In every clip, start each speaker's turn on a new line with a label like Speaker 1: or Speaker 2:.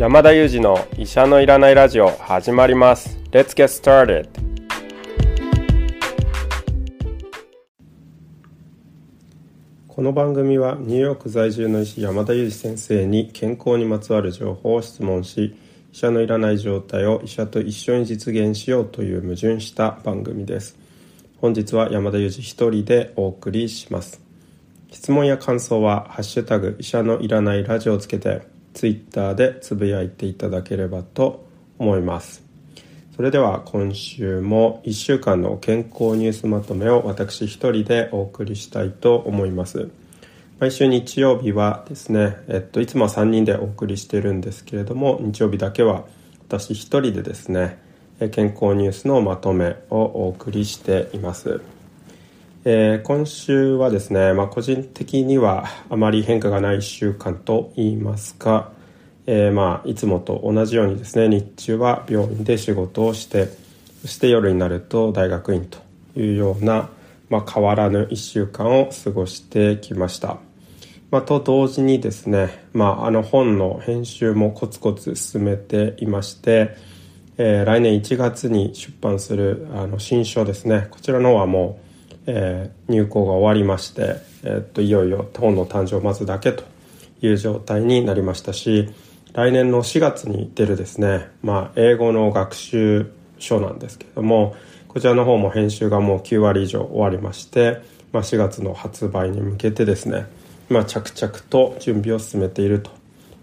Speaker 1: 山田裕二の医者のいらないラジオ始まります。Let's get started. この番組はニューヨーク在住の医師山田裕二先生に健康にまつわる情報を質問し医者のいらない状態を医者と一緒に実現しようという矛盾した番組です。本日は山田裕二一人でお送りします。質問や感想は「ハッシュタグ医者のいらないラジオ」をつけてツイッターでつぶやいていただければと思います。それでは今週も1週間の健康ニュースまとめを私一人でお送りしたいと思います。毎週日曜日はですね、えっと、いつもは3人でお送りしてるんですけれども日曜日だけは私一人でですね健康ニュースのまとめをお送りしています。えー、今週はですね、まあ、個人的にはあまり変化がない1週間と言いますか、えー、まあいつもと同じようにですね日中は病院で仕事をしてそして夜になると大学院というような、まあ、変わらぬ1週間を過ごしてきました。まあ、と同時にですね、まあ、あの本の編集もコツコツ進めていまして、えー、来年1月に出版するあの新書ですねこちらの方はもうえー、入校が終わりまして、えー、っといよいよ本の誕生を待つだけという状態になりましたし来年の4月に出るですね、まあ、英語の学習書なんですけれどもこちらの方も編集がもう9割以上終わりまして、まあ、4月の発売に向けてですね、まあ、着々と準備を進めていると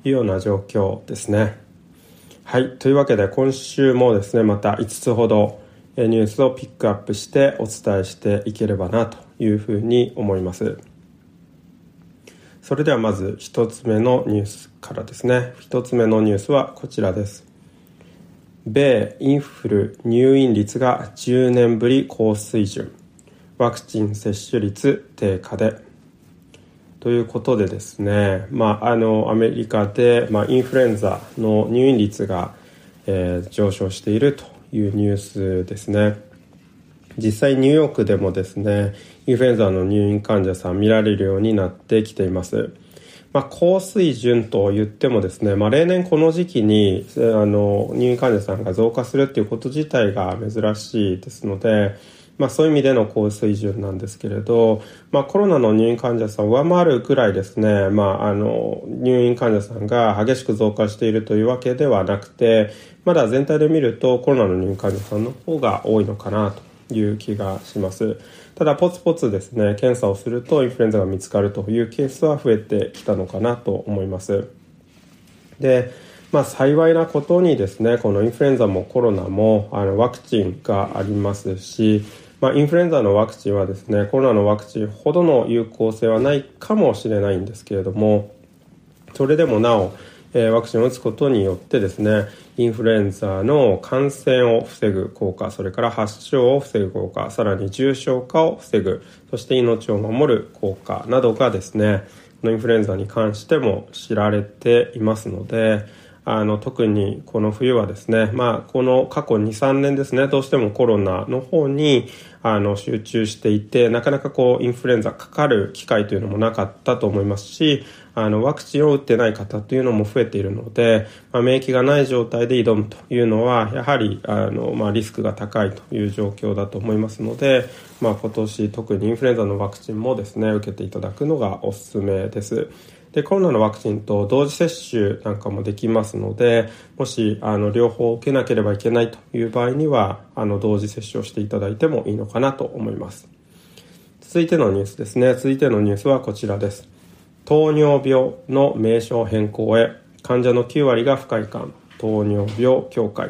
Speaker 1: いうような状況ですね。はいというわけで今週もですねまた5つほどニュースをピックアップしてお伝えしていければなというふうに思います。それではまず1つ目のニュースからですね。1つ目のニュースはこちらです。米インフル入院率が10年ぶり高水準。ワクチン接種率低下で。ということでですね、まあ、あのアメリカで、まあ、インフルエンザの入院率が、えー、上昇しているというニュースですね。実際ニューヨークでもですねインフルエンザの入院患者さん見られるようになってきています。まあ、高水準と言ってもですね、まあ、例年この時期にあの入院患者さんが増加するっていうこと自体が珍しいですので、まあ、そういう意味での高水準なんですけれど、まあ、コロナの入院患者さんを上回るぐらいですね、まあ、あの入院患者さんが激しく増加しているというわけではなくて、まだ全体で見るとコロナの入院患者さんの方が多いのかなという気がします。ただポツポツですね、検査をするとインフルエンザが見つかるというケースは増えてきたのかなと思います。で、まあ幸いなことにですね、このインフルエンザもコロナもあのワクチンがありますし、まあ、インフルエンザのワクチンはですね、コロナのワクチンほどの有効性はないかもしれないんですけれども、それでもなお、えワクチンを打つことによってですね、インフルエンザの感染を防ぐ効果、それから発症を防ぐ効果、さらに重症化を防ぐ、そして命を守る効果などがですね、インフルエンザに関しても知られていますので、あの特にこの冬はですね、まあ、この過去2、3年ですね、どうしてもコロナの方にあの集中していて、なかなかこうインフルエンザかかる機会というのもなかったと思いますし、あのワクチンを打ってない方というのも増えているので、まあ、免疫がない状態で挑むというのは、やはりあの、まあ、リスクが高いという状況だと思いますので、まあ、今年特にインフルエンザのワクチンもですね、受けていただくのがおすすめです。で、コロナのワクチンと同時接種なんかもできますので、もし、あの、両方受けなければいけないという場合には、あの、同時接種をしていただいてもいいのかなと思います。続いてのニュースですね。続いてのニュースはこちらです。糖尿病の名称変更へ、患者の9割が不快感、糖尿病協会。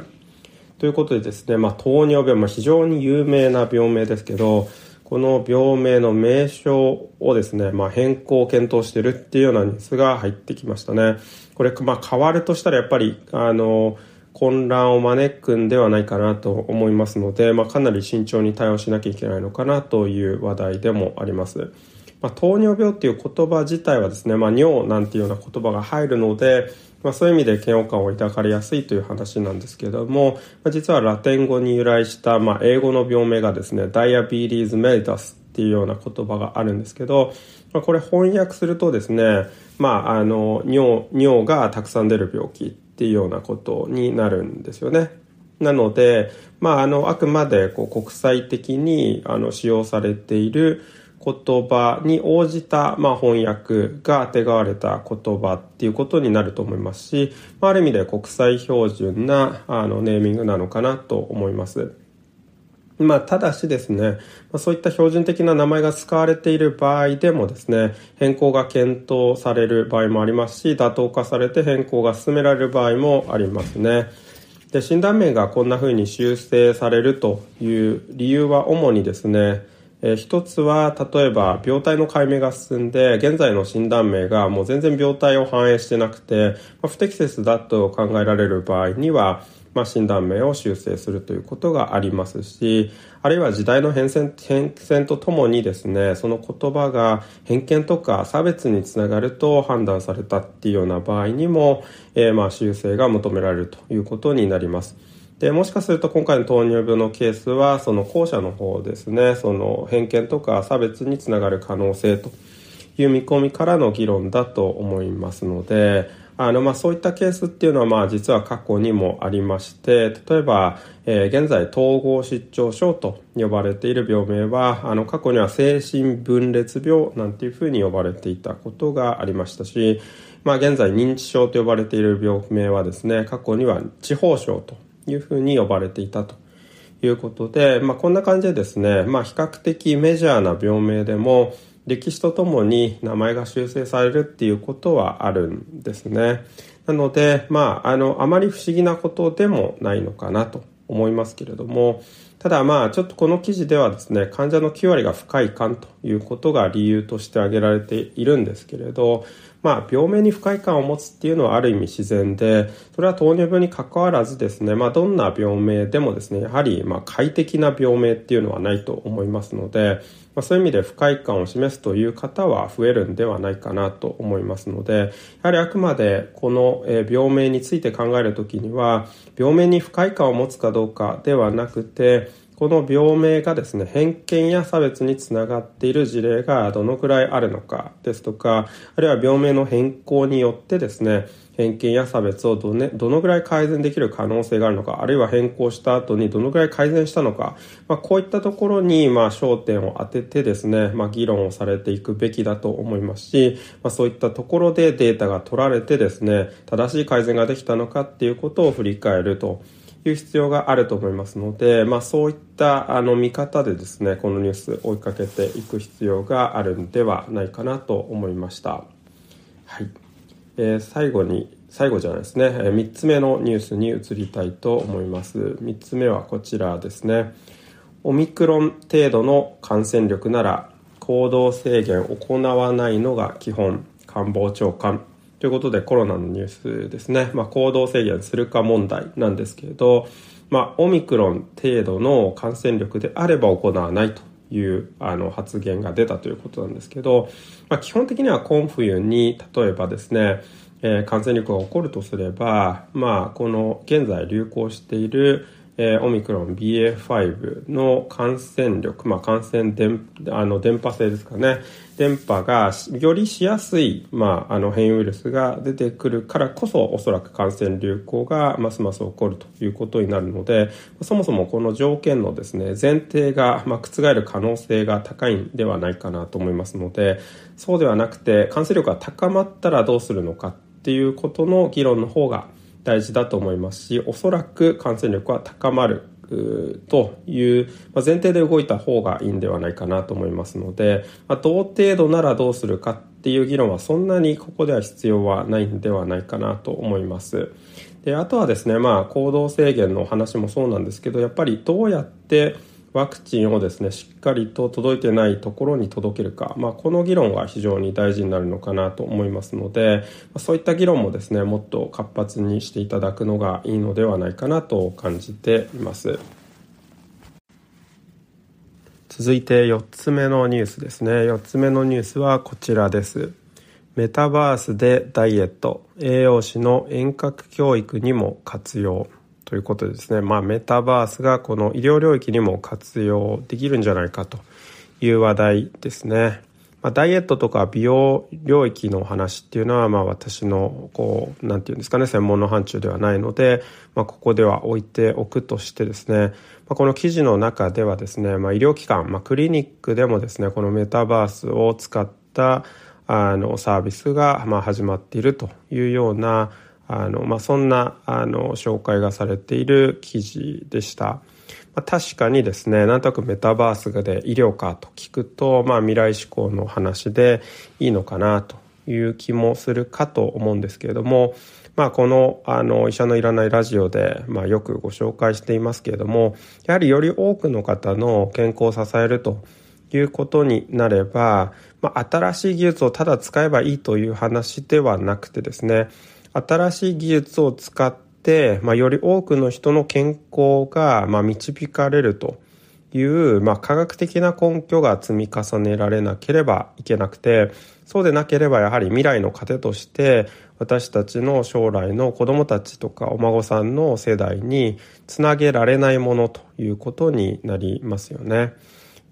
Speaker 1: ということでですね、まあ、糖尿病、まあ、非常に有名な病名ですけど、この病名の名称をですね、まあ、変更を検討してるっていうようなニュースが入ってきましたね。これ、まあ、変わるとしたらやっぱり、あの、混乱を招くんではないかなと思いますので、まあ、かなり慎重に対応しなきゃいけないのかなという話題でもあります。まあ、糖尿病っていう言葉自体はですね、まあ、尿なんていうような言葉が入るので、まあ、そういう意味で嫌悪感を抱かれやすいという話なんですけども、まあ、実はラテン語に由来した、まあ、英語の病名がですね、ダイアビリーズメリタスっていうような言葉があるんですけど、まあ、これ翻訳するとですね、まあ、あの、尿、尿がたくさん出る病気っていうようなことになるんですよね。なので、まあ、あの、あくまでこう国際的にあの使用されている言葉に応じた、まあ、翻訳があてがわれた言葉っていうことになると思いますし、まあ、ある意味で国際標準なあのネーミングなのかなと思います。まあ、ただしですね、まあ、そういった標準的な名前が使われている場合でもですね、変更が検討される場合もありますし、妥当化されて変更が進められる場合もありますね。で、診断名がこんな風に修正されるという理由は主にですね、えー、一つは例えば病態の解明が進んで現在の診断名がもう全然病態を反映してなくて、まあ、不適切だと考えられる場合には、まあ、診断名を修正するということがありますしあるいは時代の変遷変遷とともにですねその言葉が偏見とか差別につながると判断されたっていうような場合にも、えー、まあ修正が求められるということになります。で、もしかすると今回の糖尿病のケースは、その後者の方ですね、その偏見とか差別につながる可能性という見込みからの議論だと思いますので、あの、まあ、そういったケースっていうのは、まあ、実は過去にもありまして、例えば、えー、現在、統合失調症と呼ばれている病名は、あの、過去には精神分裂病なんていうふうに呼ばれていたことがありましたし、まあ、現在、認知症と呼ばれている病名はですね、過去には地方症というふうに呼ばれていたということで、まあ、こんな感じでですね、まあ、比較的メジャーな病名でも歴史とともに名前が修正されるっていうことはあるんですね。なので、まあ、あの、あまり不思議なことでもないのかなと思いますけれども、ただまあ、ちょっとこの記事ではですね、患者の9割が不快感ということが理由として挙げられているんですけれど、まあ、病名に不快感を持つっていうのはある意味自然で、それは糖尿病に関わらずですね、まあ、どんな病名でもですね、やはり、ま、快適な病名っていうのはないと思いますので、まあ、そういう意味で不快感を示すという方は増えるんではないかなと思いますので、やはりあくまでこの病名について考えるときには、病名に不快感を持つかどうかではなくて、この病名がですね、偏見や差別につながっている事例がどのくらいあるのかですとか、あるいは病名の変更によってですね、偏見や差別をど,、ね、どのぐらい改善できる可能性があるのか、あるいは変更した後にどのぐらい改善したのか、まあ、こういったところに、まあ、焦点を当ててですね、まあ、議論をされていくべきだと思いますし、まあ、そういったところでデータが取られてですね、正しい改善ができたのかっていうことを振り返ると。いう必要があると思いますので、まあ、そういったあの見方でですねこのニュース追いかけていく必要があるんではないかなと思いました。はい、えー、最後に最後じゃないですね、えー、3つ目のニュースに移りたいと思います。3つ目はこちらですね。オミクロン程度の感染力なら行動制限を行わないのが基本。官房長官。ということでコロナのニュースですね、まあ、行動制限するか問題なんですけれど、まあ、オミクロン程度の感染力であれば行わないというあの発言が出たということなんですけど、まあ、基本的には今冬に例えばですね、えー、感染力が起こるとすれば、まあ、この現在流行しているえー、オミクロン BA.5 の感染力、まあ、感染電あの電波性ですかね。電波がよりしやすい、まあ、あの変異ウイルスが出てくるからこそおそらく感染流行がますます起こるということになるのでそもそもこの条件のですね前提が、まあ、覆る可能性が高いんではないかなと思いますのでそうではなくて感染力が高まったらどうするのかっていうことの議論の方が大事だと思いますし、おそらく感染力は高まるという前提で動いた方がいいんではないかなと思いますので、まあ、同程度ならどうするかっていう議論はそんなにここでは必要はないんではないかなと思います。であとはですね、まあ、行動制限の話もそうなんですけど、やっぱりどうやってワクチンをですねしっかりと届いてないところに届けるか、まあ、この議論は非常に大事になるのかなと思いますのでそういった議論もですねもっと活発にしていただくのがいいのではないかなと感じています。続いて4つ目のニュースですね。4つ目のニュースはこちらです。メタバースでダイエット。栄養士の遠隔教育にも活用。ということですね、まあ、メタバースがこの医療領域にも活用できるんじゃないかという話題ですね。まあ、ダイエットとか美容領域の話っていうのは、まあ、私のこうなんていうんですかね専門の範疇ではないので、まあ、ここでは置いておくとしてですね、ま、この記事の中ではですね、ま、医療機関、ま、クリニックでもですねこのメタバースを使ったあのサービスが、ま、始まっているというようなあの、まあ、そんなあの紹介がされている記事でした。まあ、確かにですねなんとなくメタバースで医療かと聞くと、まあ、未来志向の話でいいのかなという気もするかと思うんですけれども、まあ、このあの医者のいらないラジオで、まあ、よくご紹介していますけれどもやはりより多くの方の健康を支えるということになれば、まあ、新しい技術をただ使えばいいという話ではなくてですね新しい技術を使って、まあ、より多くの人の健康が、まあ、導かれるという、まあ、科学的な根拠が積み重ねられなければいけなくてそうでなければやはり未来の糧として私たちの将来の子どもたちとかお孫さんの世代につなげられないものということになりますよね。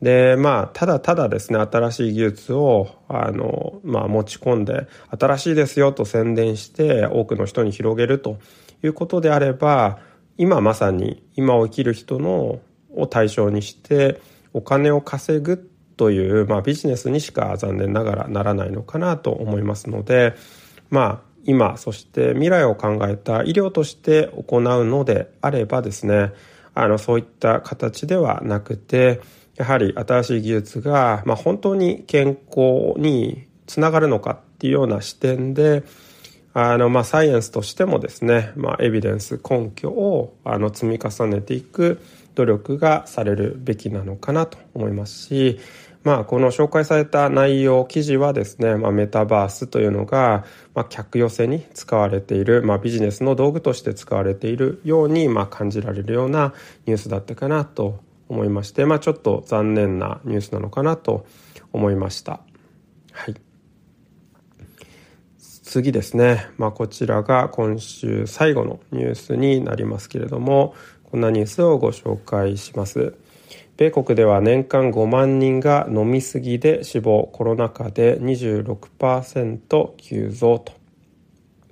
Speaker 1: でまあただただですね新しい技術をあの、まあ、持ち込んで新しいですよと宣伝して多くの人に広げるということであれば今まさに今を生きる人のを対象にしてお金を稼ぐという、まあ、ビジネスにしか残念ながらならないのかなと思いますのでまあ今そして未来を考えた医療として行うのであればですねあのそういった形ではなくてやはり新しい技術が、まあ、本当に健康につながるのかっていうような視点であの、まあ、サイエンスとしてもですね、まあ、エビデンス根拠をあの積み重ねていく努力がされるべきなのかなと思いますし、まあ、この紹介された内容記事はですね、まあ、メタバースというのが、まあ、客寄せに使われている、まあ、ビジネスの道具として使われているように、まあ、感じられるようなニュースだったかなと思いまして、まあ、ちょっと残念なニュースなのかなと思いました。はい。次ですね。まあ、こちらが今週最後のニュースになりますけれども、こんなニュースをご紹介します。米国では年間5万人が飲み過ぎで死亡、コロナ禍で26%急増と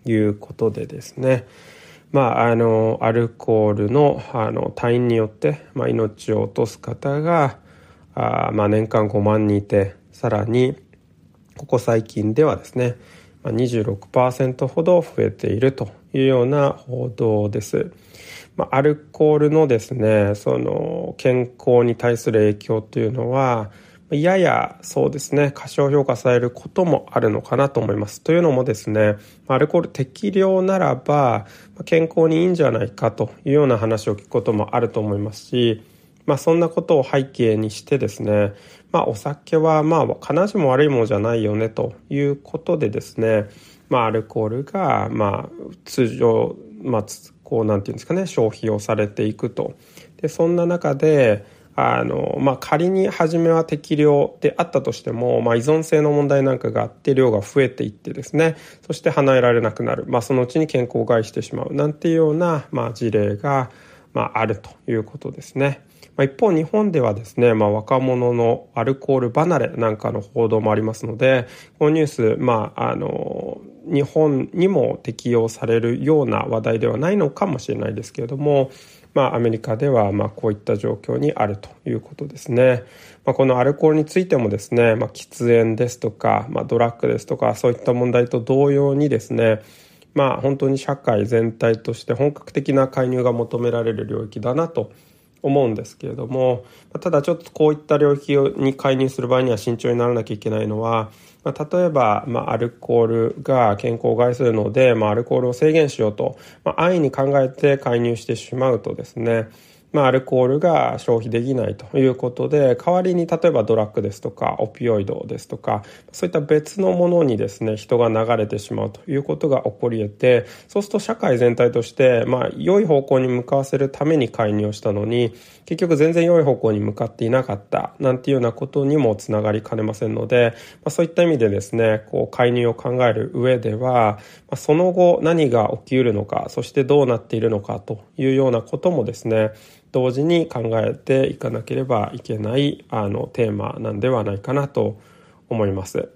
Speaker 1: いうことでですね。まあ、あのアルコールのあの退院によって、まあ、命を落とす方があ、まあ、年間5万人いてさらにここ最近ではですね26%ほど増えているというような報道です。まあ、アルコールのですねその健康に対する影響というのはややそうですね過小評価されることもあるのかなと思います。というのもですねアルコール適量ならば健康にいいんじゃないかというような話を聞くこともあると思いますし、まあ、そんなことを背景にしてですね、まあ、お酒はまあ必ずしも悪いものじゃないよねということでですね、まあ、アルコールがまあ通常、まあ、こうなんていうんですかね消費をされていくと。でそんな中であの、まあ、仮に初めは適量であったとしても、まあ、依存性の問題なんかがあって量が増えていってですねそして離れられなくなる、まあ、そのうちに健康を害してしまうなんていうような、まあ、事例が、まあ、あるということですね。まあ、一方日本ではですね、まあ、若者のアルコール離れなんかの報道もありますのでこのニュース、まあ、あの日本にも適用されるような話題ではないのかもしれないですけれどもまあ、アメリカではまあこういった状況にあるということですね。まあ、このアルコールについてもですね、まあ、喫煙ですとか、まあ、ドラッグですとかそういった問題と同様にですねまあ本当に社会全体として本格的な介入が求められる領域だなと思うんですけれどもただちょっとこういった領域に介入する場合には慎重にならなきゃいけないのはまあ、例えば、まあ、アルコールが健康を害するので、まあ、アルコールを制限しようと、まあ、安易に考えて介入してしまうとですね、まあ、アルコールが消費できないということで代わりに例えばドラッグですとかオピオイドですとかそういった別のものにですね人が流れてしまうということが起こり得てそうすると社会全体として、まあ、良い方向に向かわせるために介入をしたのに結局全然良い方向に向かっていなかったなんていうようなことにもつながりかねませんので、まあ、そういった意味でですねこう介入を考える上では、まあ、その後何が起きうるのかそしてどうなっているのかというようなこともですね同時に考えていかなければいけないあのテーマなんではないかなと思います。はい、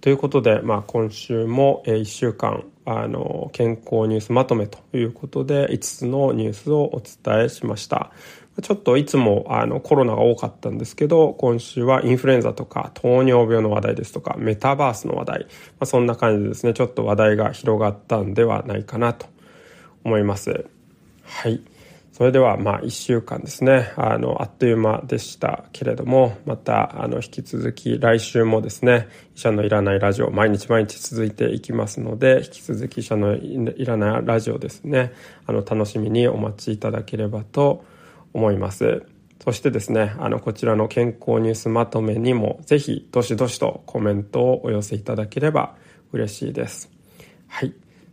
Speaker 1: ということで、まあ、今週も1週間あの健康ニュースまとめということで5つのニュースをお伝えしました。ちょっといつもあのコロナが多かったんですけど、今週はインフルエンザとか糖尿病の話題ですとかメタバースの話題、まあ、そんな感じでですね、ちょっと話題が広がったんではないかなと思います。はい。それではまあ1週間ですね、あの、あっという間でしたけれども、またあの引き続き来週もですね、医者のいらないラジオ毎日毎日続いていきますので、引き続き医者のいらないラジオですね、あの楽しみにお待ちいただければと思います。そしてですね、あの、こちらの健康ニュースまとめにも、ぜひ、どしどしとコメントをお寄せいただければ嬉しいです。はい。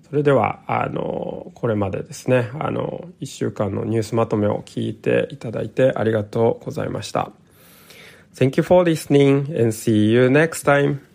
Speaker 1: それでは、あの、これまでですね、あの、1週間のニュースまとめを聞いていただいてありがとうございました。Thank you for listening and see you next time.